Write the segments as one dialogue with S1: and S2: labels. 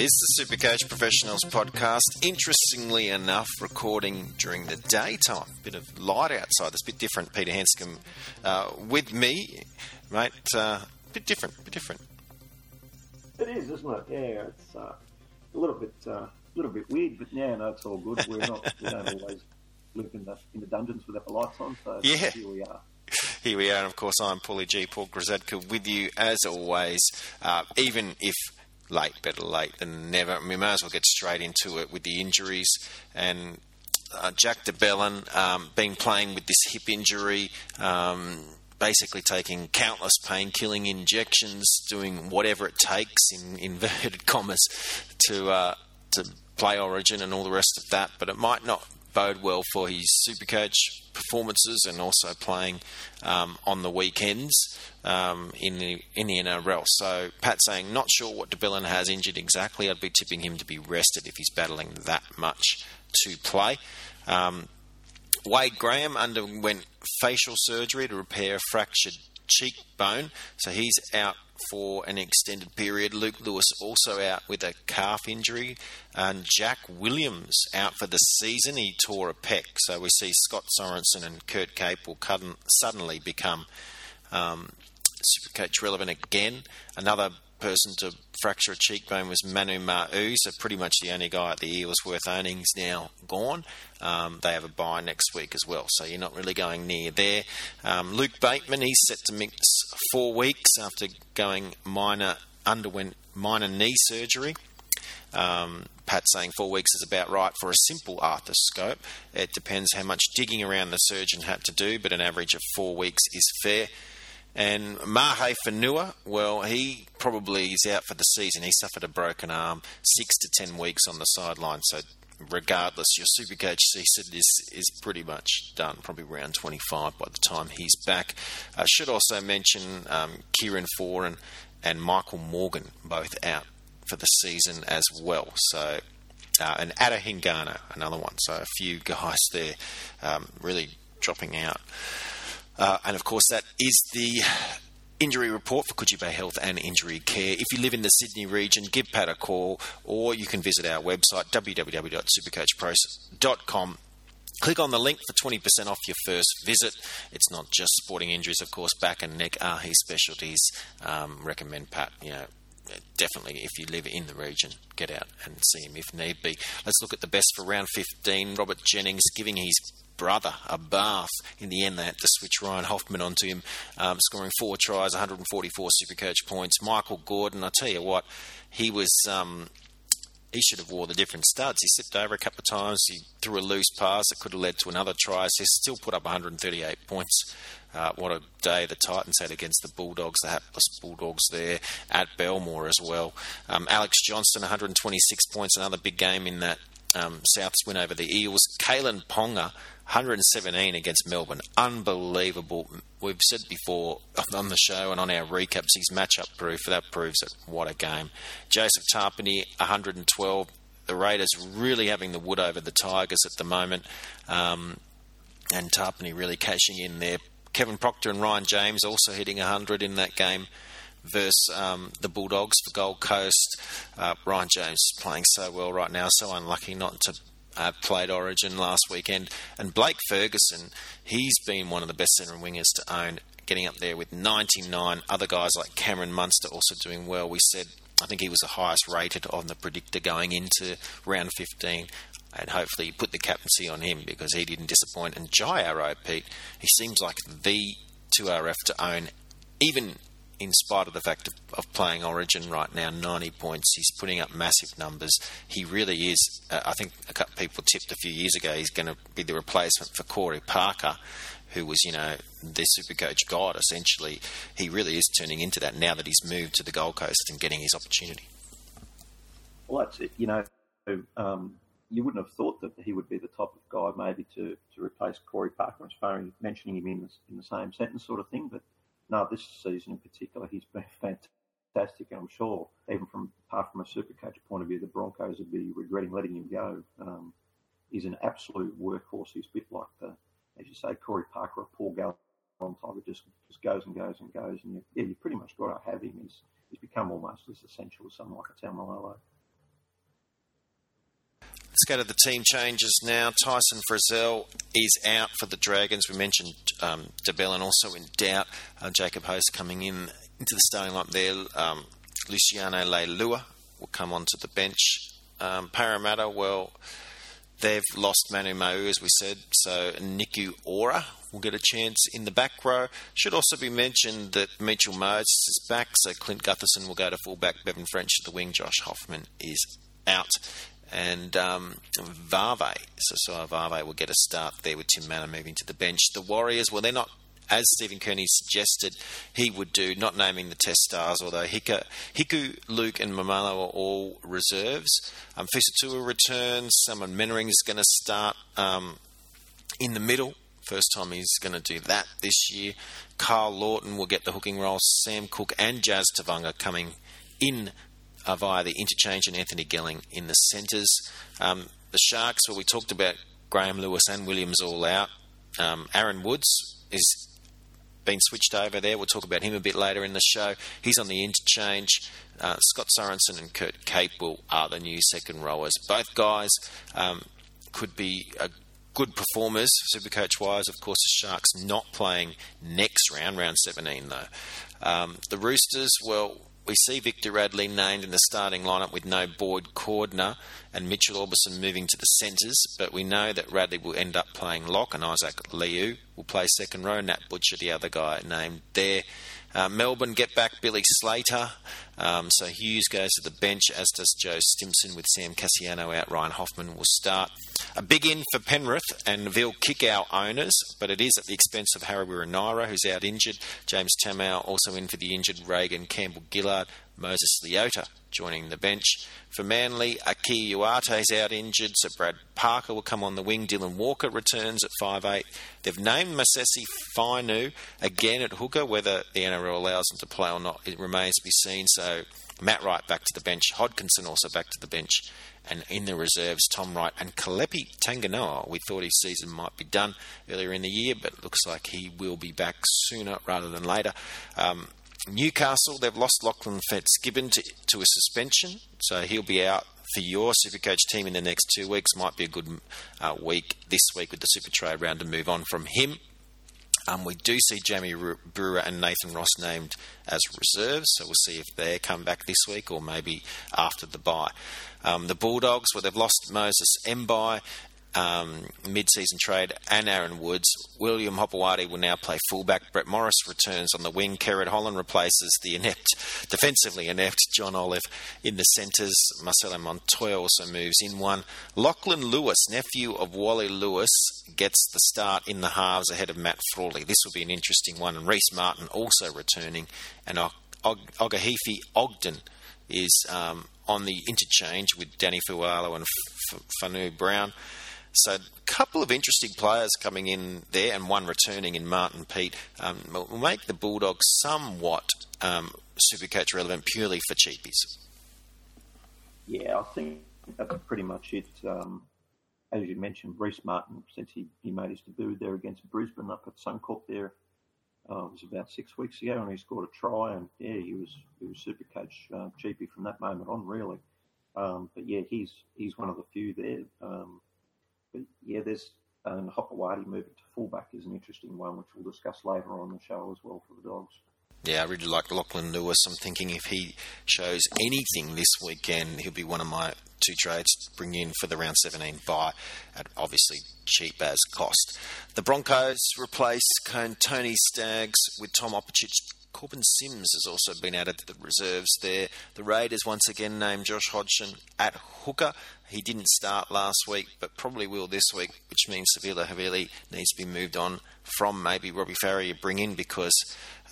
S1: Is the Supercoach Professionals podcast. Interestingly enough, recording during the daytime. Bit of light outside. It's a bit different. Peter Hanscom uh, with me, mate. Uh, bit different. Bit different.
S2: It is, isn't it? Yeah, it's uh, a little bit, uh, a little bit weird, but yeah, no, it's all good. We're not, we don't always live in the in the dungeons without the lights on, so
S1: Yeah.
S2: here we are.
S1: Here we are, and of course, I'm Paulie G. Paul Grozadka with you as always. Uh, even if late, better late than never. We may as well get straight into it with the injuries. And uh, Jack de Belin, um, been playing with this hip injury, um, basically taking countless pain killing injections, doing whatever it takes, in inverted commas, to, uh, to play Origin and all the rest of that. But it might not bode well for his Supercoach performances and also playing um, on the weekends um, in the in the NRL. So Pat saying not sure what de Belin has injured exactly. I'd be tipping him to be rested if he's battling that much to play. Um, Wade Graham underwent facial surgery to repair a fractured cheekbone, so he's out for an extended period. Luke Lewis also out with a calf injury, and Jack Williams out for the season. He tore a pec, so we see Scott Sorensen and Kurt Capewell suddenly become um, Supercoach relevant again. Another person to fracture a cheekbone was Manu Ma'u, so pretty much the only guy at the Eels worth owning is now gone. Um, they have a bye next week as well, so you're not really going near there. Um, Luke Bateman, he's set to miss four weeks after going minor, underwent minor knee surgery. Um, Pat saying four weeks is about right for a simple arthroscope. It depends how much digging around the surgeon had to do, but an average of four weeks is fair. And Mahe Fonua, well, he probably is out for the season. He suffered a broken arm, six to ten weeks on the sideline. So, regardless, your Supercoach season is is pretty much done. Probably around 25 by the time he's back. I should also mention um, Kieran Foran and, Michael Morgan both out for the season as well. So, uh, and Ata Hingano, another one. So, a few guys there um, really dropping out. Uh, and of course, that is the injury report for Coogee Health and Injury Care. If you live in the Sydney region, give Pat a call or you can visit our website www.supercoachpros.com. Click on the link for 20% off your first visit. It's not just sporting injuries, of course, back and neck are his specialties. Um, recommend Pat, you know, definitely if you live in the region, get out and see him if need be. Let's look at the best for round 15. Robert Jennings giving his brother a bath. In the end, they had to switch Ryan Hoffman onto him, um, scoring four tries, 144 Supercoach points. Michael Gordon, I tell you what, he was. Um, he should have wore the different studs. He slipped over a couple of times. He threw a loose pass that could have led to another try. So he still put up 138 points. Uh, what a day the Titans had against the Bulldogs, the hapless Bulldogs there at Belmore as well. Um, Alex Johnston, 126 points, another big game in that um, South's win over the Eels. Kalyn Ponga, 117 against Melbourne. Unbelievable. We've said before on the show and on our recaps, he's matchup proof. That proves it. What a game. Joseph Tapine, 112. The Raiders really having the wood over the Tigers at the moment. Um, and Tapine really cashing in there. Kevin Proctor and Ryan James also hitting 100 in that game versus um, the Bulldogs for Gold Coast. Uh, Ryan James is playing so well right now, so unlucky not to uh, played Origin last weekend. And Blake Ferguson, he's been one of the best centre wingers to own, getting up there with 99. Other guys like Cameron Munster also doing well. We said, I think he was the highest rated on the predictor going into round 15. And hopefully you put the captaincy on him because he didn't disappoint. And Jai Arrow, Pete, he seems like the 2RF to own, even in spite of the fact of, of, playing Origin right now, 90 points. He's putting up massive numbers. He really is. Uh, I think a couple people tipped a few years ago he's going to be the replacement for Corey Parker, who was, you know, their Supercoach god, essentially. He really is turning into that now that he's moved to the Gold Coast and getting his opportunity.
S2: Well, that's it. You know, um, you wouldn't have thought that he would be the type of guy maybe to, to replace Corey Parker as far as mentioning him in the, in the same sentence sort of thing, but no, this season in particular, he's been fantastic. And I'm sure, even from apart from a super coach point of view, the Broncos would be regretting letting him go. Um, he's an absolute workhorse. He's a bit like the, as you say, Corey Parker or Paul Gallen type. It just just goes and goes and goes, and you, yeah, you pretty much got to have him. He's he's become almost as essential as someone like a Taumalolo.
S1: Let's go to the team changes now. Tyson Frizell is out for the Dragons. We mentioned um, de Belin also in doubt. Uh, Jacob Host coming in into the starting line there. Um, Luciano Leilua will come onto the bench. Um, Parramatta, well, they've lost Manu Ma'u, as we said, so Niku Ora will get a chance in the back row. Should also be mentioned that Mitchell Moses is back, so Clint Gutherson will go to fullback, Bevan French to the wing, Josh Hoffman is out. And um, Vave, so Vave will get a start there with Tim Mannah moving to the bench. The Warriors, well, they're not as Stephen Kearney suggested he would do, not naming the test stars, although Hika, Hiku, Luke, and Maumalo are all reserves. Um, Fusitu'a returns. Simon Mannering is going to start um, in the middle. First time he's going to do that this year. Karl Lawton will get the hooking role. Sam Cook and Jazz Tevaga coming in uh, via the interchange, and Anthony Gelling in the centres. Um, the Sharks, well, we talked about Graham Lewis and Williams all out. Um, Aaron Woods is been switched over there. We'll talk about him a bit later in the show. He's on the interchange. Uh, Scott Sorensen and Kurt Capewell are the new second rowers. Both guys um, could be good performers, Supercoach wise. Of course, the Sharks not playing next round, round 17, though. Um, the Roosters, well, we see Victor Radley named in the starting lineup with no Boyd Cordner and Mitchell Aubusson moving to the centres, but we know that Radley will end up playing lock and Isaac Liu will play second row. Nat Butcher, the other guy named there. Uh, Melbourne get back Billy Slater. Um, so Hughes goes to the bench, as does Joe Stimson with Sam Kasiano out. Ryan Hoffman will start. A big in for Penrith and they'll kick our owners, but it is at the expense of Harry Naira, who's out injured. James Tamou also in for the injured Reagan Campbell Gillard. Moses Leota joining the bench. For Manly, Aki Uate's out injured, so Brad Parker will come on the wing. Dylan Walker returns at 5'8. They've named Masesi Fainu again at hooker. Whether the NRL allows him to play or not, it remains to be seen. So Matt Wright back to the bench. Hodkinson also back to the bench. And in the reserves, Tom Wright and Kelepi Tanginoa. We thought his season might be done earlier in the year, but looks like he will be back sooner rather than later. Um, Newcastle, they've lost Lachlan Fitzgibbon to, to a suspension, so he'll be out for your Supercoach team in the next two weeks. Might be a good uh, week this week with the Super Trade round to move on from him. Um, we do see Jamie Buhrer and Nathan Ross named as reserves, so we'll see if they come back this week or maybe after the bye. Um, the Bulldogs, well, they've lost Moses Mbye um, mid-season trade, and Aaron Woods. William Hopoate will now play fullback. Brett Morris returns on the wing. Kerrod Holland replaces the inept, defensively inept John Olive in the centres. Marcelo Montoya also moves in one. Lachlan Lewis, nephew of Wally Lewis, gets the start in the halves ahead of Matt Frawley. This will be an interesting one. And Rhyse Martin also returning, and Ogahefe Ogden is um, on the interchange with Danny Fualo and F- Fanu Brown. So, a couple of interesting players coming in there, and one returning in Martin Pete um, will make the Bulldogs somewhat um, Supercoach relevant purely for cheapies.
S2: Yeah, I think that's pretty much it. Um, as you mentioned, Rhyse Martin, since he, he made his debut there against Brisbane up at Suncorp there, uh, it was about six weeks ago, and he scored a try, and yeah, he was he was Supercoach uh, cheapy from that moment on, really. Um, but yeah, he's he's one of the few there. Um, but yeah, there's um, and Hopoate moving to fullback is an interesting one, which we'll discuss later on the show as well for the Dogs.
S1: Yeah, I really like Lachlan Lewis. I'm thinking if he shows anything this weekend, he'll be one of my two trades to bring in for the round 17 buy at obviously cheap as cost. The Broncos replace Tony Staggs with Tom Opacic Korbin Sims has also been added to the reserves there. The Raiders once again named Josh Hodgson at hooker. He didn't start last week, but probably will this week, which means Siliva Havili needs to be moved on from maybe Robbie Farah bring in because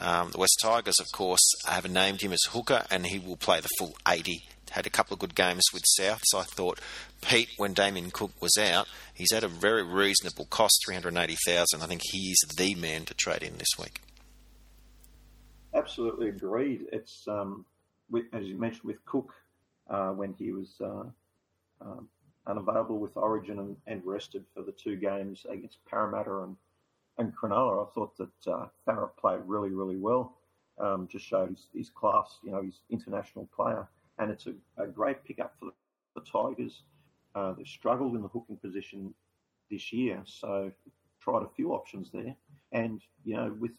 S1: um, the West Tigers, of course, have named him as hooker and he will play the full 80. Had a couple of good games with South, so I thought Pete, when Damien Cook was out, he's at a very reasonable cost, three hundred eighty thousand. I think he is the man to trade in this week.
S2: Absolutely agreed. It's um, with, as you mentioned with Cook uh, when he was uh, um, unavailable with Origin and, and, rested for the two games against Parramatta and and Cronulla. I thought that uh, Farrett played really really well. Um, just showed his, his, class. You know, he's international player, and it's a, a great pickup for the, Tigers. Uh, they've struggled in the hooking position this year, so tried a few options there. And you know, with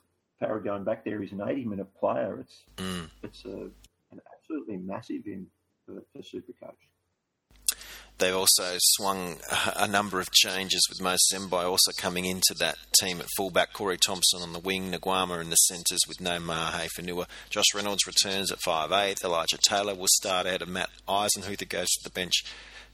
S2: Farah going back there, he's an 80-minute player. It's
S1: Mm.
S2: it's a, an absolutely massive in for, for Supercoach.
S1: They've also swung a number of changes with Moses Mbye also coming into that team at fullback. Corey Thompson on the wing, Naguama in the centres with no Mahe Fonua. Josh Reynolds returns at 5'8. Elijah Taylor will start out of Matt Eisenhuther goes to the bench.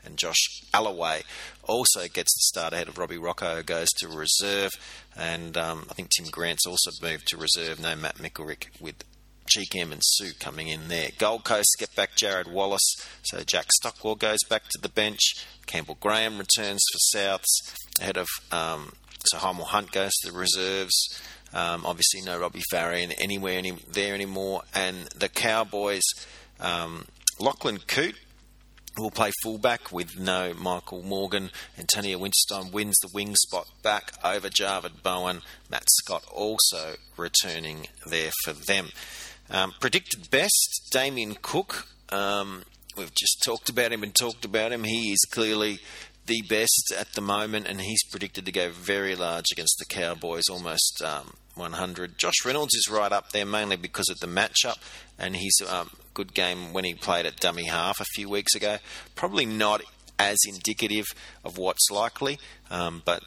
S1: And Josh Alloway also gets the start ahead of Robbie Rocco, goes to reserve. And um, I think Tim Grant's also moved to reserve. No Matt Mickerick with Cheekham and Sue coming in there. Gold Coast get back Jarrod Wallace, so Jack Stockwell goes back to the bench. Campbell Graham returns for Souths ahead of um, so Hymel Hunt goes to the reserves. Um, obviously, no Robbie Farah anywhere any, there anymore, and the Cowboys. Um, Lachlan Coote will play fullback with no Michael Morgan. Antonio Winterstein wins the wing spot back over Javid Bowen. Matt Scott also returning there for them. Um, predicted best, Damien Cook. Um, we've just talked about him and talked about him. He is clearly the best at the moment, and he's predicted to go very large against the Cowboys, almost um, 100. Josh Reynolds is right up there, mainly because of the matchup and his um, good game when he played at dummy half a few weeks ago. Probably not as indicative of what's likely, um, but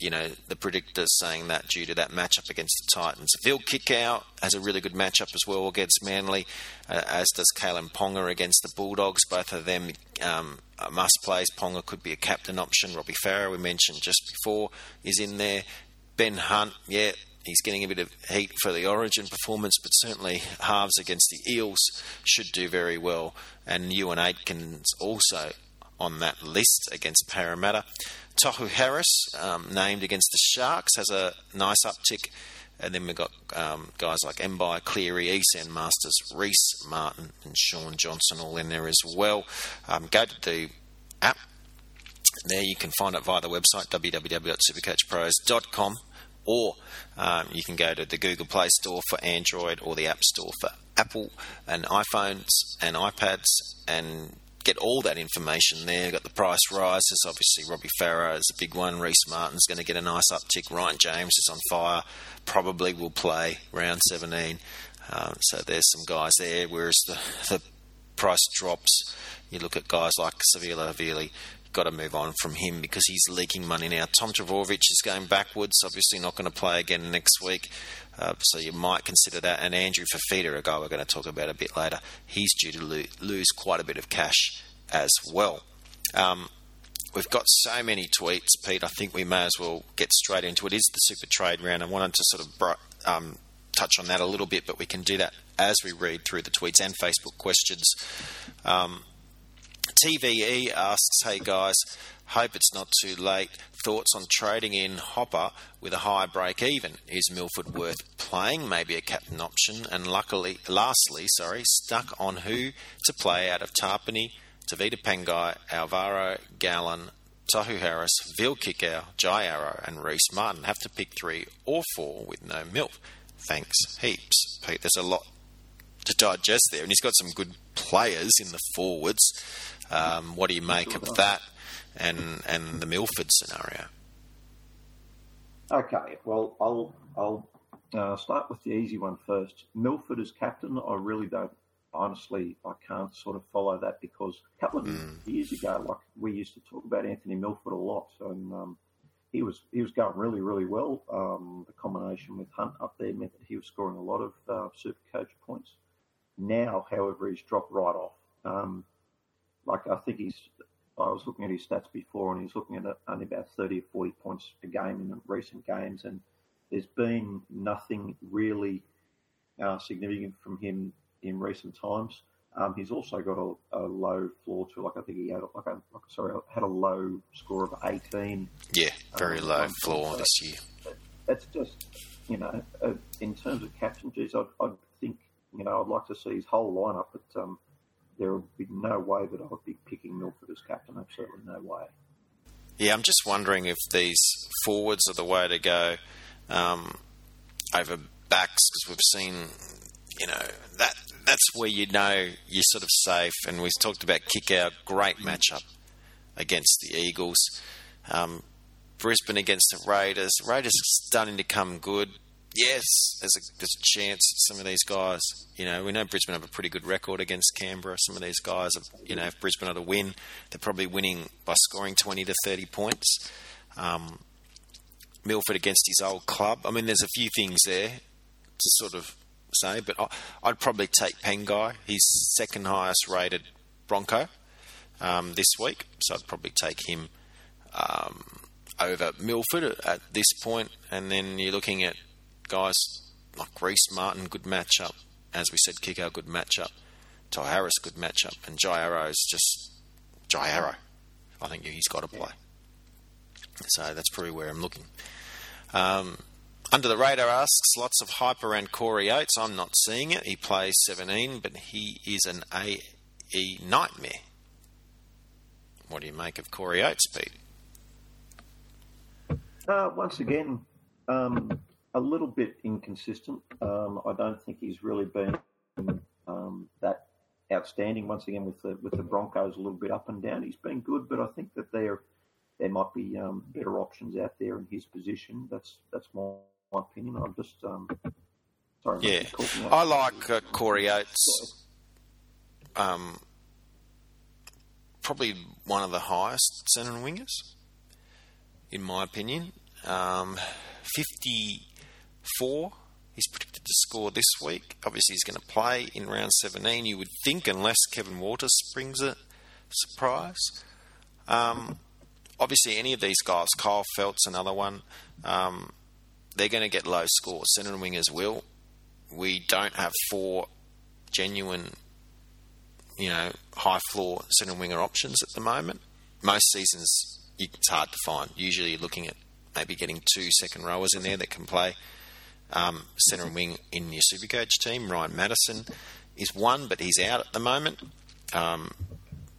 S1: you know, the predictors saying that due to that matchup against the Titans. Phil Kikau has a really good matchup as well against Manly, uh, as does Kalyn Ponga against the Bulldogs. Both of them um, must plays. Ponga could be a captain option. Robbie Farah, we mentioned just before, is in there. Ben Hunt, yeah, he's getting a bit of heat for the origin performance, but certainly halves against the Eels should do very well. And Euan Aitken's also on that list against Parramatta. Tohu Harris, um, named against the Sharks, has a nice uptick. And then we've got um, guys like Mbye, Cleary, Esan Marsters, Rhyse Martin, and Sean Johnson all in there as well. Um, go to the app. There you can find it via the website www.supercoachpros.com or um, you can go to the Google Play Store for Android or the App Store for Apple and iPhones and iPads and get all that information there. Got the price rises. Obviously, Robbie Farah is a big one. Rhyse Martin's going to get a nice uptick. Ryan James is on fire. Probably will play round 17. Um, so there's some guys there. Whereas the, the price drops, you look at guys like Siliva Havili. Got to move on from him because he's leaking money now. Tom Trbojevic is going backwards. Obviously, not going to play again next week, uh, so you might consider that. And Andrew Fifita, a guy we're going to talk about a bit later, he's due to lo- lose quite a bit of cash as well. Um, we've got so many tweets, Pete. I think we may as well get straight into it. Is the super trade round. I wanted to sort of br- um, touch on that a little bit, but we can do that as we read through the tweets and Facebook questions. Um, TVE asks, "Hey guys, hope it's not too late. Thoughts on trading in Hopper with a high break even? Is Milford worth playing? Maybe a captain option? And luckily, lastly, sorry, stuck on who to play out of Tapine, Tevita Pangai, Alvaro Gallon, Tohu Harris, Vil Kikau, Jai Arrow, and Rhyse Martin. Have to pick three or four with no milk. Thanks heaps, Pete. There's a lot to digest there, and he's got some good players in the forwards. Um, what do you make of that and and the Milford scenario?
S2: Okay, well, I'll I'll uh, start with the easy one first. Milford as captain, I really don't. Honestly, I can't sort of follow that because a couple of
S1: Mm.
S2: years ago, like we used to talk about Anthony Milford a lot, and um, he was he was going really really well. Um, the combination with Hunt up there meant that he was scoring a lot of uh, super coach points. Now, however, he's dropped right off. Um, like I think he's. I was looking at his stats before, and he's looking at only about thirty or forty points a game in the recent games, and there's been nothing really uh, significant from him in recent times. Um, he's also got a, a low floor too. Like I think he had like a like, sorry had a low score of eighteen.
S1: Yeah, very
S2: Um,
S1: low floor
S2: so-
S1: this year.
S2: That's just you know uh, in terms of captain, I'd, I'd think you know I'd like to see his whole lineup, but um, there would be no way that I would be picking Milford as captain. Absolutely no way.
S1: Yeah, I'm just wondering if these forwards are the way to go um, over backs because we've seen, you know, that that's where you know you're sort of safe. And we've talked about kick out, great matchup against the Eagles. Um, Brisbane against the Raiders. Raiders starting to come good. Yes, there's a, there's a chance some of these guys, you know, we know Brisbane have a pretty good record against Canberra. Some of these guys, you know, if Brisbane are to win, they're probably winning by scoring 20 to 30 points. Um, Milford against his old club. I mean, there's a few things there to sort of say, but I, would probably take Pangai. He's second highest rated Bronco um, this week, so I'd probably take him um, over Milford at this point. And then you're looking at guys like Rhyse Martin, good matchup. As we said, Kikau, good matchup. Ty Harris, good matchup. And Jai Arrow's just Jai Arrow. I think he's got to play. So that's probably where I'm looking. Um, under the radar asks lots of hype around Corey Oates. I'm not seeing it. He plays 17, but he is an AE nightmare. What do you make of Corey Oates, Pete?
S2: Uh, once again, um, a little bit inconsistent. Um, I don't think he's really been um, that outstanding. Once again, with the with the Broncos, a little bit up and down. He's been good, but I think that there there might be um, better options out there in his position. That's that's my, my opinion. I'm just um, sorry.
S1: Yeah, I like uh, Corey Oates. Um, probably one of the highest centre wingers, in my opinion. Um, 50 four. He's predicted to score this week. Obviously, he's going to play in round 17, you would think, unless Kevin Walters springs a surprise. Um, obviously, any of these guys, Kyle Feldt's another one, um, they're going to get low scores. Center and wingers will. We don't have four genuine, you know, high floor center and winger options at the moment. Most seasons, it's hard to find. Usually, you're looking at maybe getting two second rowers in there that can play um, centre and wing in your Supercoach team. Ryan Madison is one, but he's out at the moment. Um,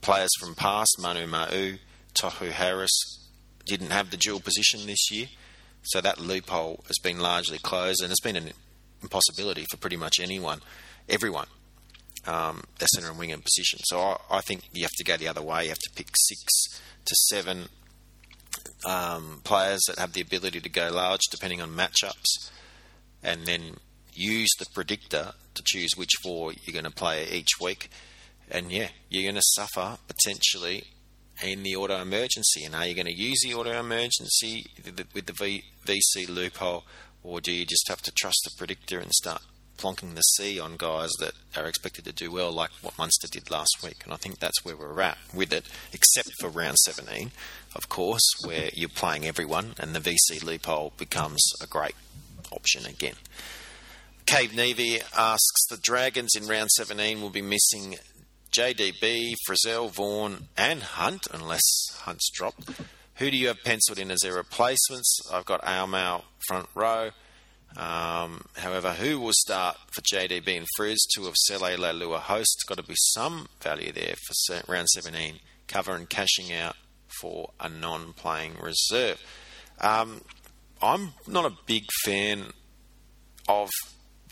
S1: players from past, Manu Ma'u, Tohu Harris, didn't have the dual position this year. So that loophole has been largely closed and it's been an impossibility for pretty much anyone, everyone um, their centre and winger position. So I, I, think you have to go the other way. You have to pick six to seven um, players that have the ability to go large, depending on matchups, and then use the predictor to choose which four you're going to play each week. And yeah, you're going to suffer potentially in the auto emergency. And are you going to use the auto emergency with the VC loophole, or do you just have to trust the predictor and start plonking the C on guys that are expected to do well, like what Munster did last week. And I think that's where we're at with it, except for round 17, of course, where you're playing everyone and the VC loophole becomes a great option again. Cave Nevy asks The Dragons in round 17 will be missing JDB, Frizell, Vaughan, and Hunt, unless Hunt's dropped. Who do you have penciled in as their replacements? I've got Aumau front row. Um, however, who will start for JDB and Frizz? Two of Sele Leilua hosts. Got to be some value there for round 17. Cover and cashing out for a non playing reserve. Um, I'm not a big fan of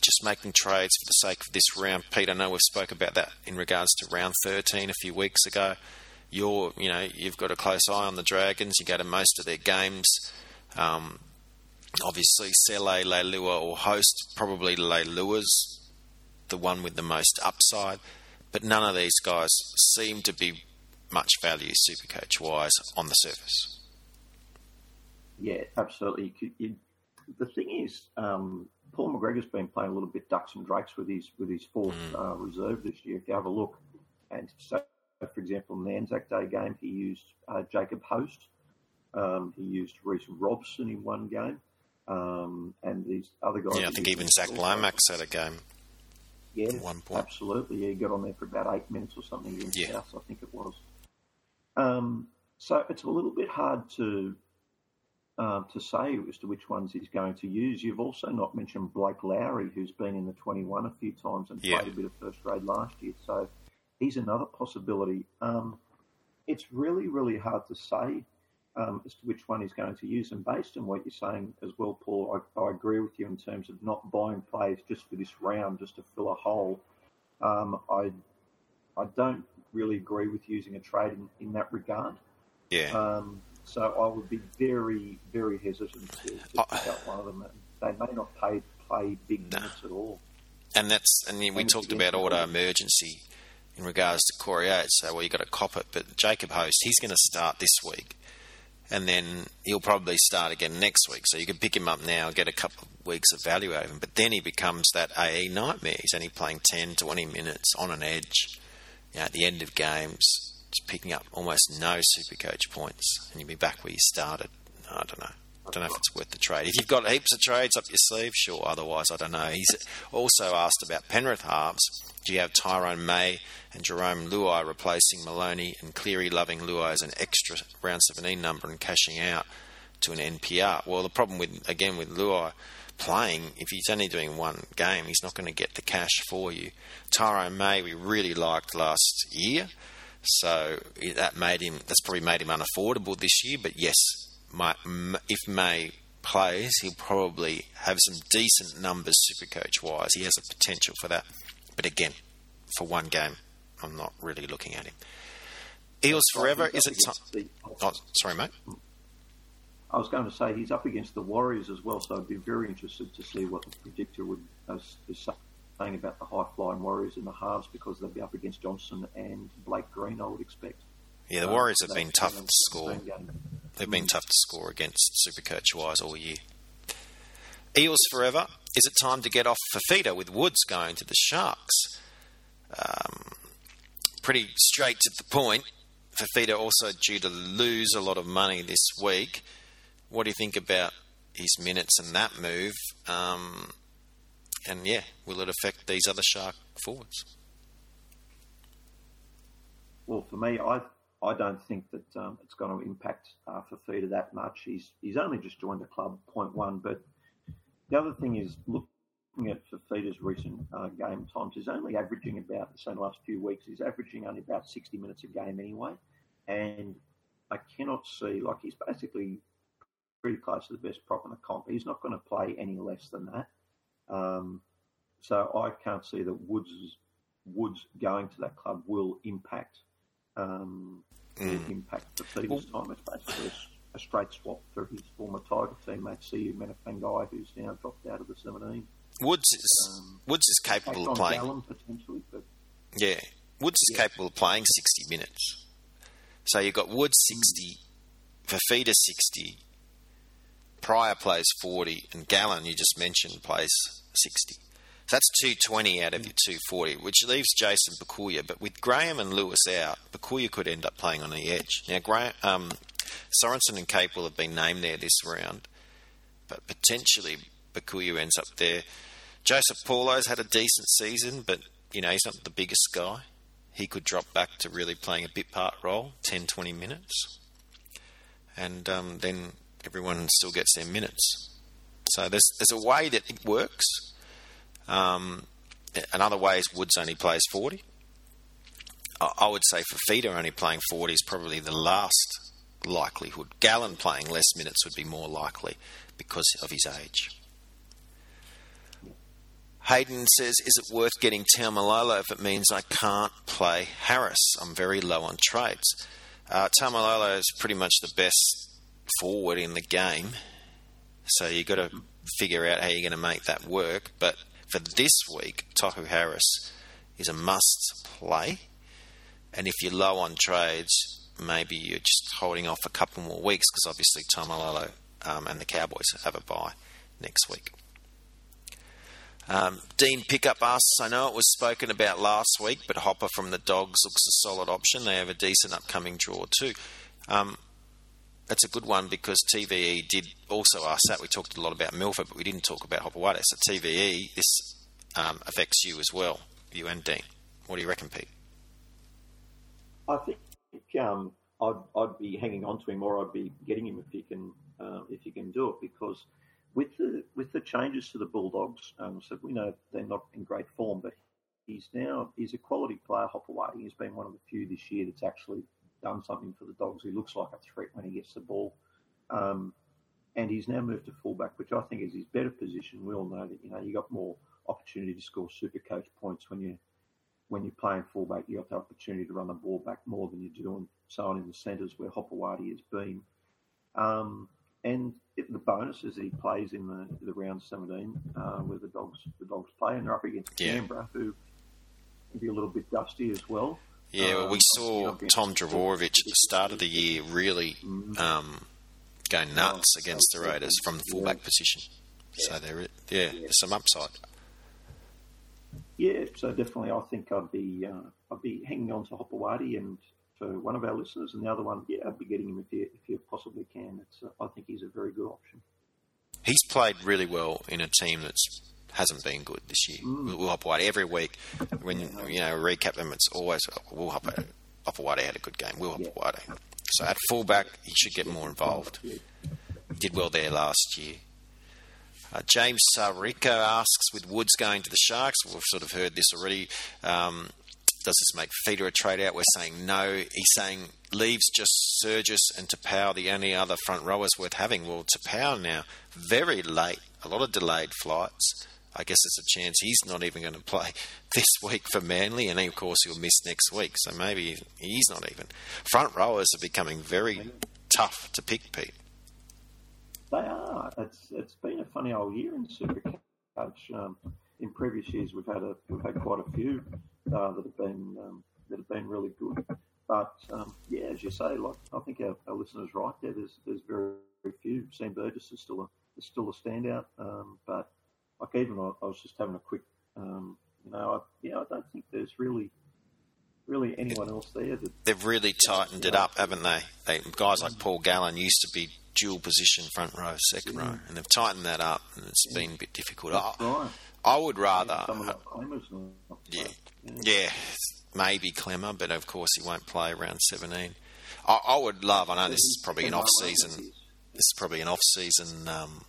S1: just making trades for the sake of this round. Pete, I know we've spoke about that in regards to round 13 a few weeks ago. You're, you know, you've got a close eye on the Dragons. You go to most of their games. Um, obviously Sele, Leilua, or host, probably Leilua's the one with the most upside. But none of these guys seem to be much value supercoach wise on the surface.
S2: Yeah, absolutely. You, you, the thing is, um, Paul McGregor's been playing a little bit ducks and drakes with his with his fourth mm. uh, reserve this year. If you have a look, and so for example, in the Anzac Day game, he used uh, Jacob Host. Um, he used Reece Robson in one game um, and these other guys.
S1: Yeah, I think even Zach Lomax had a game.
S2: Yeah, one point. absolutely. Yeah, he got on there for about eight minutes or something in yeah. South, I think it was. Um, so it's a little bit hard to uh, to say as to which ones he's going to use. You've also not mentioned Blake Lawrie, who's been in the 21 a few times and yeah. played a bit of first grade last year. So he's another possibility. Um, it's really, really hard to say um, as to which one he's going to use. And based on what you're saying as well, Paul, I, I, agree with you in terms of not buying players just for this round, just to fill a hole. Um, I I don't really agree with using a trade in, in that regard.
S1: Yeah.
S2: Um, so I would be very, very hesitant to, to
S1: Oh.
S2: pick up one of them. They may not pay, play big
S1: No.
S2: minutes at all.
S1: And that's and we
S2: And
S1: talked about auto emergency in regards to Corey Oates. So well, you got to cop it, but Jacob Host he's going to start this week, and then he'll probably start again next week. So you can pick him up now, get a couple of weeks of value out of him, but then he becomes that AE nightmare. He's only playing 10, 20 minutes on an edge. You know, at the end of games, picking up almost no super coach points, and you'll be back where you started. I don't know. I don't know if it's worth the trade. If you've got heaps of trades up your sleeve, sure. Otherwise, I don't know. He's also asked about Penrith halves. Do you have Tyrone May and Jarome Luai replacing Maloney and Cleary loving Luai as an extra round 17 number and cashing out to an NPR? Well, the problem with, again, with Luai playing, if he's only doing one game, he's not going to get the cash for you. Tyrone May, we really liked last year. So that made him. That's probably made him unaffordable this year. But yes, my, if May plays, he'll probably have some decent numbers, Supercoach wise. He has a potential for that. But again, for one game, I'm not really looking at him. Eels forever. Is it?
S2: Up
S1: Ti-
S2: against the-
S1: oh, sorry, mate.
S2: I was going to say he's up against the Warriors as well, so I'd be very interested to see what the predictor would uh, is, is saying about the high flying Warriors in the halves because they'll be up against Johnson and Blake Green. I would expect.
S1: Yeah, the
S2: Um,
S1: Warriors have
S2: so
S1: been tough to score. They've been tough to score against Supercoach wise all year. Eels forever. Is it time to get off Fifita with Woods going to the Sharks? Um, pretty straight to the point. Fifita also due to lose a lot of money this week. What do you think about his minutes and that move? Um, and yeah, will it affect these other Shark forwards?
S2: Well, for me, I I don't think that um, it's going to impact uh, Fifita that much. He's he's only just joined the club, point one. But the other thing is looking at Fifita's recent uh, game times. He's only averaging about the last few weeks. He's averaging only about sixty minutes a game anyway, and I cannot see like he's basically pretty close to the best prop in the comp. He's not going to play any less than that. Um, so I can't see that Woods Woods going to that club will impact um, will impact the Fever's time. It's basically a, a straight swap for his former Tiger teammate, Siu Menafangai, who's now dropped out of the 17.
S1: Woods is
S2: Um,
S1: Woods is capable of playing.
S2: Potentially, but
S1: Yeah, Woods is
S2: Yeah.
S1: capable of playing 60 minutes. So you've got Woods 60, Fifita 60, Prior plays 40, and Gallen, you just mentioned, plays 60. So that's 220 out of your 240, which leaves Jason Bukuya. But with Graham and Lewis out, Bukuya could end up playing on the edge. Now, Graham, um, Sorensen and Capewell have been named there this round, but potentially Bukuya ends up there. Joseph Paulo's had a decent season, but you know he's not the biggest guy. He could drop back to really playing a bit part role, 10, 20 minutes, and um, then everyone still gets their minutes. So there's there's a way that it works. Um, another way is Woods only plays 40. I, I would say Fifita only playing 40 is probably the last likelihood. Gallen playing less minutes would be more likely because of his age. Hayden says, "Is it worth getting Taumalolo if it means I can't play Harris? I'm very low on trades. Uh, is pretty much the best forward in the game, so you've got to figure out how you're going to make that work. But for this week, Tohu Harris is a must play, and if you're low on trades, maybe you're just holding off a couple more weeks because obviously Taumalolo um, and the Cowboys have a bye next week." Um, Dean Pickup asks, I know it was spoken about last week, but Hopper from the Dogs looks a solid option. They have a decent upcoming draw too. Um, that's a good one because TVE did also ask that. We talked a lot about Milford, but we didn't talk about Hopper White. So TVE, this um, affects you as well, you and Dean. What do you reckon, Pete?
S2: I think um, I'd, I'd be hanging on to him, or I'd be getting him if you can uh, if you can do it, because with the with the changes to the Bulldogs, um, so we know they're not in great form, but he's now he's a quality player. Hopoate. He's been one of the few this year that's actually done something for the Dogs. He looks like a threat when he gets the ball. Um, and he's now moved to fullback, which I think is his better position. We all know that you know you got more opportunity to score super coach points when you when you're playing fullback, you have got the opportunity to run the ball back more than you do and so on in the centres where Hopoate has been. Um, and it, the bonus is that he plays in the, the round 17 uh, where the dogs the dogs play, and they're up against
S1: Yeah.
S2: Canberra, who can be a little bit dusty as well.
S1: Yeah, well, we saw Tom Trbojevic at the start of the year really um, go nuts against the Raiders from the fullback position. So there, yeah, there's some upside.
S2: Yeah, so definitely, I think I'd be uh, I'd be hanging on to Hopoate and for one of our listeners, and the other one, yeah, I'd be getting him if you if you possibly can. It's uh, I think he's a very good option.
S1: He's played really well in a team that's hasn't been good this year.
S2: Mm.
S1: Will Hopoate every week when you know recap them, it's always Will Hopoate had a good game. Will Hopoate. So at fullback, he should get more involved. Did well there last year. Uh, James Sarika asks, with Woods going to the Sharks, we've sort of heard this already. Um, does this make Feeder a trade out? We're saying no. He's saying leaves just Surgis and Taupau, the only other front rowers worth having. Well, Taupau now, very late, a lot of delayed flights. I guess it's a chance he's not even going to play this week for Manly, and of course he'll miss next week. So maybe he's not even. Front rowers are becoming very tough to pick, Pete.
S2: They are. It's it's been a funny old year in Supercoach. Um, in previous years, we've had a we've had quite a few uh, that have been um, that have been really good. But um, yeah, as you say, like I think our, our listeners right there. There's there's very, very few. Sam Burgess is still a is still a standout. Um, but like even I, I was just having a quick, um, you know, I, yeah, I don't think there's really really anyone else there that
S1: They've really tightened it up, haven't they? they guys like Paul Gallen used to be dual position front row, second row, and they've tightened that up, and it's been a bit difficult. I,
S2: right.
S1: I would rather,
S2: Some of the claimers not
S1: yeah,
S2: yeah.
S1: yeah, maybe Klemmer, but of course he won't play around 17. I, I would love. I know this is probably an off-season. This is probably an off-season um,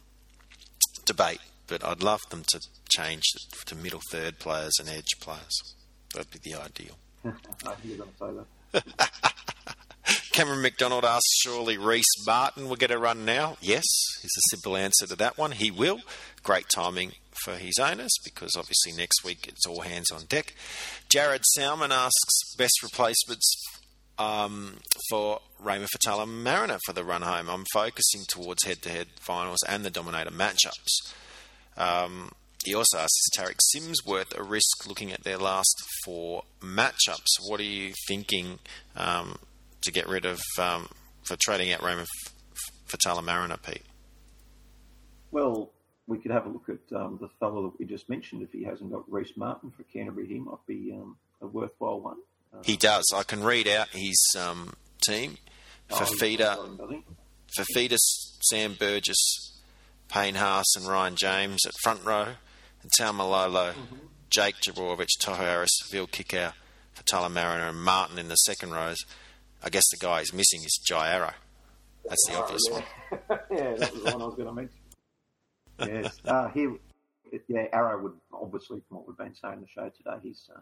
S1: debate, but I'd love them to change to middle third players and edge players. That'd be the ideal. Cameron McDonald asks, surely Rhyse Martin will get a run now? Yes, is the simple answer to that one. He will. Great timing for his owners because obviously next week it's all hands on deck. Jared Salmon asks, best replacements um, for Raymond Faitala-Mariner for the run home. I'm focusing towards head to head finals and the Dominator matchups. Um, he also asks, is Tariq Sims worth a risk looking at their last four matchups? What are you thinking um, to get rid of um, for trading out Raymond F- F- Faitala-Mariner, Pete?
S2: Well, we could have a look at um, the fellow that we just mentioned. If he hasn't got Rhyse Martin for Canterbury, he might be um, a worthwhile one. Uh,
S1: He does. I can read out his um, team. For
S2: oh, he's
S1: Feeder,
S2: got him, does he?
S1: for Feeder, Sam Burgess, Payne Haas, and Ryan James at front row, and Taumalolo, Jake Trbojevic, Tohu Harris, Phil Kikau, Fatala Mariner, and Martin in the second rows. I guess the guy he's missing is Jai Arrow. That's the obvious one.
S2: yeah, that was the one I was going to mention. Yes, uh, he, yeah, Arrow would obviously, from what we've been saying in the show today, he's uh,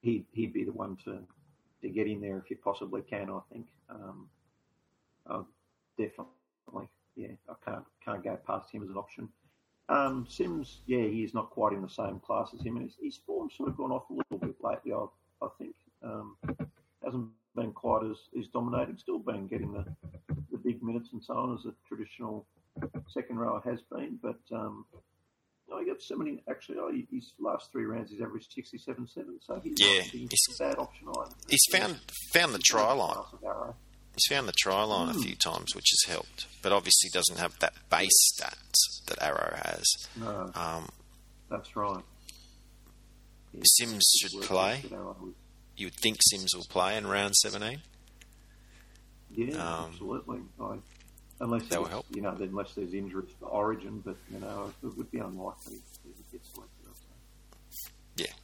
S2: he he'd be the one to to get in there if you possibly can. I think, um, uh, definitely, yeah, I can't can't go past him as an option. Um, Sims, yeah, he's not quite in the same class as him, and his, his form's sort of gone off a little bit lately. I, I think um, hasn't been quite as, as dominating. Still been getting the, the big minutes and so on as a traditional second rower has been, but um, no, he got 70. Actually, oh, his last three rounds he's averaged 67 7, so he's
S1: Yeah, he's-
S2: bad option either.
S1: He's found found the try line.
S2: Class of Arrow.
S1: He's found the try line a few times, which has helped. But obviously doesn't have that base stats that Arrow has.
S2: No,
S1: Um,
S2: that's right. Yeah,
S1: Sims should play.
S2: with Arrow was-
S1: you would think Sims will play in round 17.
S2: Yeah,
S1: Um,
S2: absolutely. I, unless
S1: that will help.
S2: you know, unless there's injuries for Origin, but you know, it would be unlikely he would get selected. I'd.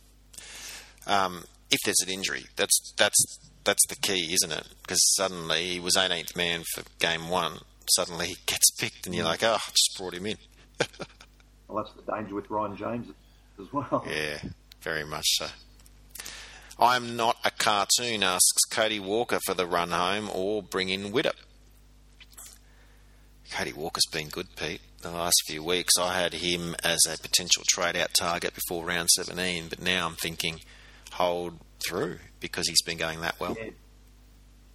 S1: Um, if there's an injury, that's that's that's the key, isn't it? Because suddenly he was 18th man for game one. Suddenly he gets picked, and you're mm. like, oh, I just brought him in.
S2: Well, that's the danger with Ryan James as well.
S1: Yeah, very much so. I'm not a cartoon, asks Cody Walker for the run home, or bring in Widdop. Cody Walker's been good, Pete. The last few weeks, I had him as a potential trade out target before round 17, but now I'm thinking hold through because he's been going that well.
S2: Yeah.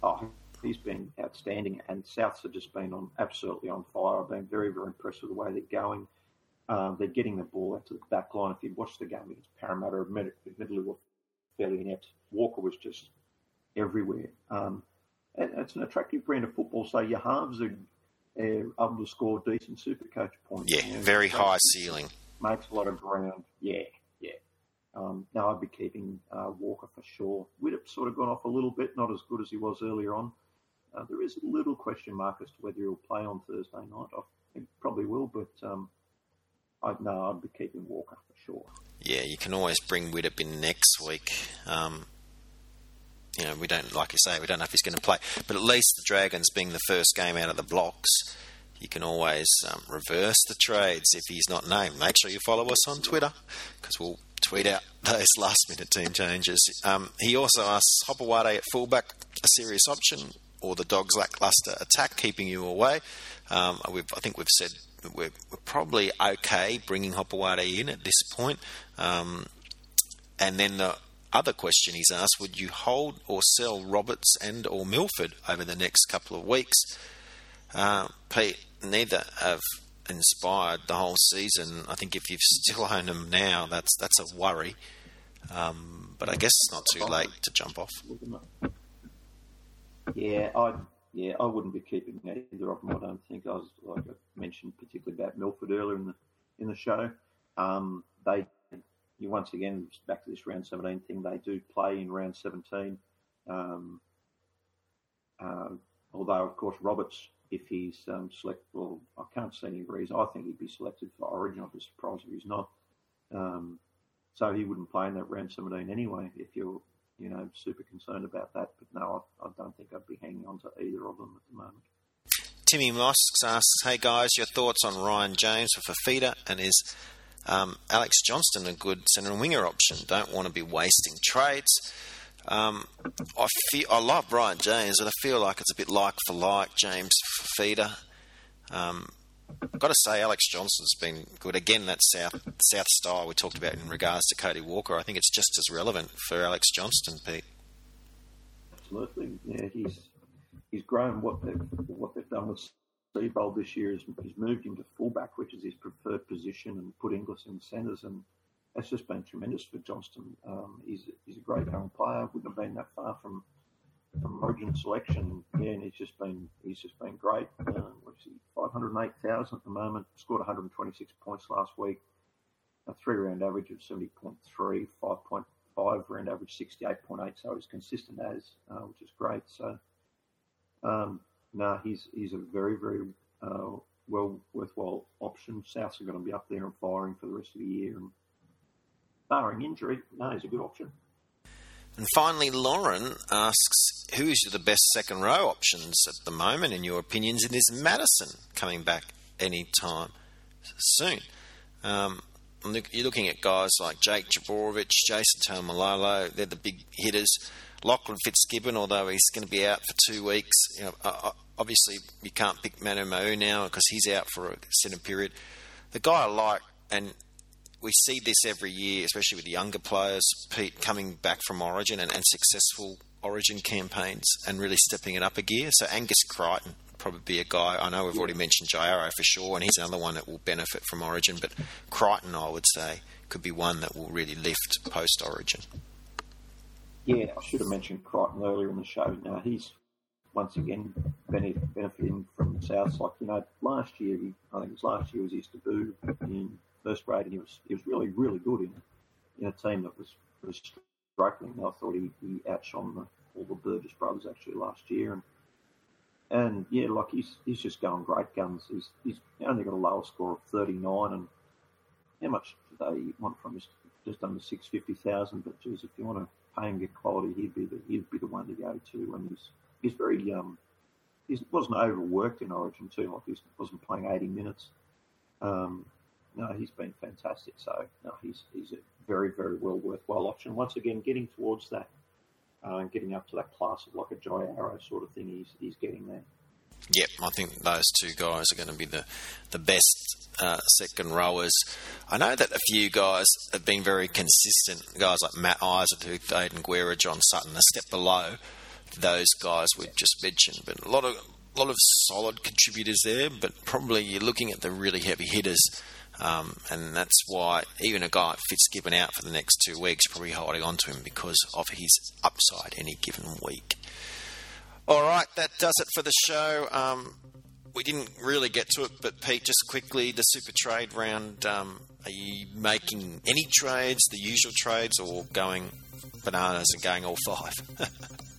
S2: Oh, he's been outstanding, and Souths have just been on absolutely on fire. I've been very, very impressed with the way they're going. Um, they're getting the ball out to the back line. If you watch the game against Parramatta, admittedly were fairly inept. Walker was just everywhere. Um, and it's an attractive brand of football. So your halves are uh, able to score decent super coach points.
S1: Yeah, you know, very high ceiling.
S2: Makes a lot of ground. Yeah. Um, now I'd be keeping uh, Walker for sure. Widdop's sort of gone off a little bit, not as good as he was earlier on. Uh, there is a little question mark as to whether he'll play on Thursday night. I think probably will, but um, I'd know I'd be keeping Walker for sure.
S1: Yeah, you can always bring Widdop in next week. Um, you know, we don't, like you say, we don't know if he's going to play, but at least the Dragons being the first game out of the blocks, you can always um, reverse the trades if he's not named. Make sure you follow us on Twitter because we'll tweet out those last minute team changes. Um, he also asks Hopoate at fullback a serious option or the Dogs' lackluster attack keeping you away. Um, I think we've said we're, we're, probably okay bringing Hopoate in at this point. Um, and then the other question he's asked: Would you hold or sell Roberts and or Milford over the next couple of weeks? Uh, Pete, neither have inspired the whole season. I think if you've still owned them now, that's that's a worry. Um, but I guess it's not too late to jump off.
S2: Yeah, I yeah I wouldn't be keeping either of them. I don't think I was like I mentioned particularly about Milford earlier in the in the show. Um, they you once again back to this round 17 thing. They do play in round 17. Um, uh, although of course Roberts, if he's um, selected, well, I can't see any reason. I think he'd be selected for Origin. I'd be surprised if he's not. Um, so he wouldn't play in that round 17 anyway. If you're you know, super concerned about that. But no, I, I don't think I'd be hanging on to either of them at the moment.
S1: Timmy Mosks asks, "Hey guys, your thoughts on Ryan James for Fifita and is um, Alex Johnston a good centre and winger option? Don't want to be wasting trades." Um, I feel I love Ryan James, but I feel like it's a bit like for like James Fifita. Um, I've got to say, Alex Johnston's been good. Again, that South South style we talked about in regards to Cody Walker. I think it's just as relevant for Alex Johnston, Pete.
S2: Absolutely, yeah. He's he's grown. What they've what they've done with Seibold this year is he's moved him to fullback, which is his preferred position, and put Inglis in centres, and that's just been tremendous for Johnston. Um, he's he's a great young player. Wouldn't have been that far from from Origin selection. Yeah, and he's just been he's just been great. Uh, what's he? Five hundred eight thousand at the moment. Scored one hundred twenty six points last week. A three round average of seventy point three. Five point five round average sixty eight point eight. So he's consistent as, uh, which is great. So um, no, he's he's a very very uh, well worthwhile option. Souths are going to be up there and firing for the rest of the year, and barring injury, no, he's a good option.
S1: And finally, Lauren asks, who is the best second row options at the moment, in your opinions? And is Madison coming back any time soon? Um, you're looking at guys like Jake Trbojevic, Jason Taumalolo, they're the big hitters. Lachlan Fitzgibbon, although he's going to be out for two weeks, you know, obviously you can't pick Manu Ma'u now because he's out for a certain period. The guy I like, and we see this every year, especially with the younger players, Pete, coming back from Origin and, and successful Origin campaigns and really stepping it up a gear. So Angus Crichton probably be a guy. I know we've already mentioned Jai Arrow for sure, and he's another one that will benefit from Origin. But Crichton, I would say, could be one that will really lift post Origin.
S2: Yeah, I should have mentioned Crichton earlier in the show. Now he's once again benefiting from the South. Like you know, last year, I think it was last year was his debut in first grade, and he was he was really really good in in a team that was was struggling. I thought he, he outshone the, all the Burgess brothers actually last year, and and yeah, like he's he's just going great guns. He's he's only got a lower score of thirty nine, and how much they want from us? Just under six fifty thousand. But geez, if you want to pay him good quality, he'd be the he'd be the one to go to. And he's he's very um he wasn't overworked in Origin too. Like he wasn't playing eighty minutes. Um, no, he's been fantastic. So no, he's he's a very very well worthwhile option. Once again, getting towards that uh, getting up to that class of like a Jai Arrow sort of thing. He's he's getting there.
S1: Yep, I think those two guys are going to be the the best uh, second rowers. I know that a few guys have been very consistent. Guys like Matt Isaac, Aidan Guerra, John Sutton, a step below those guys we've just mentioned. But a lot of a lot of solid contributors there. But probably you're looking at the really heavy hitters. Um, and that's why even a guy like Fitzgibbon out for the next two weeks, probably holding on to him because of his upside any given week. All right, that does it for the show. Um, we didn't really get to it, but Pete, just quickly, the super trade round. Um, are you making any trades, the usual trades, or going bananas and going all five?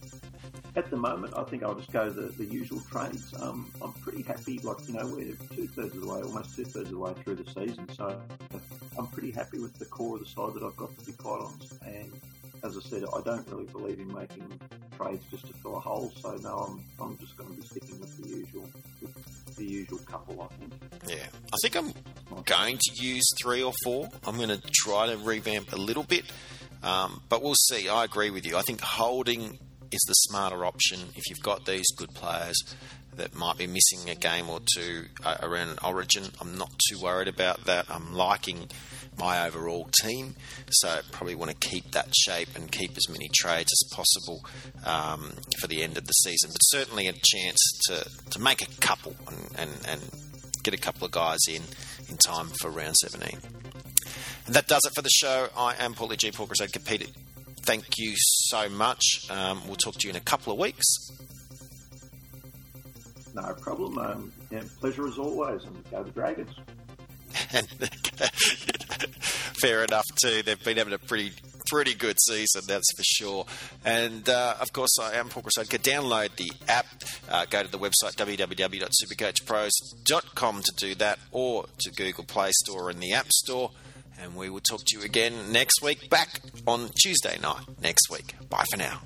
S2: At the moment, I think I'll just go the, the usual trades. Um, I'm pretty happy. Like you know, we're two thirds of the way, almost two thirds of the way through the season, so I'm pretty happy with the core of the side that I've got. To be quite honest, and as I said, I don't really believe in making trades just to fill a hole. So no, I'm I'm just going to be sticking with the usual with the usual couple. I think.
S1: Yeah, I think I'm going to use three or four. I'm going to try to revamp a little bit, um, but we'll see. I agree with you. I think holding is the smarter option if you've got these good players that might be missing a game or two uh, around an origin. I'm not too worried about that. I'm liking my overall team. So probably want to keep that shape and keep as many trades as possible um, for the end of the season. But certainly a chance to, to make a couple and, and, and get a couple of guys in in time for round 17. And that does it for the show. I am Paulie G. Paul Crusade Competed. Thank you so much. Um, we'll talk to you in a couple of weeks.
S2: No problem. Um, yeah, pleasure as always. And go the Dragons.
S1: fair enough too. They've been having a pretty pretty good season, that's for sure. And uh, of course, I am Paul Crusade. Download the app. Uh, go to the website www.supercoachpros.com to do that, or to Google Play Store and the App Store. And we will talk to you again next week, back on Tuesday night next week. Bye for now.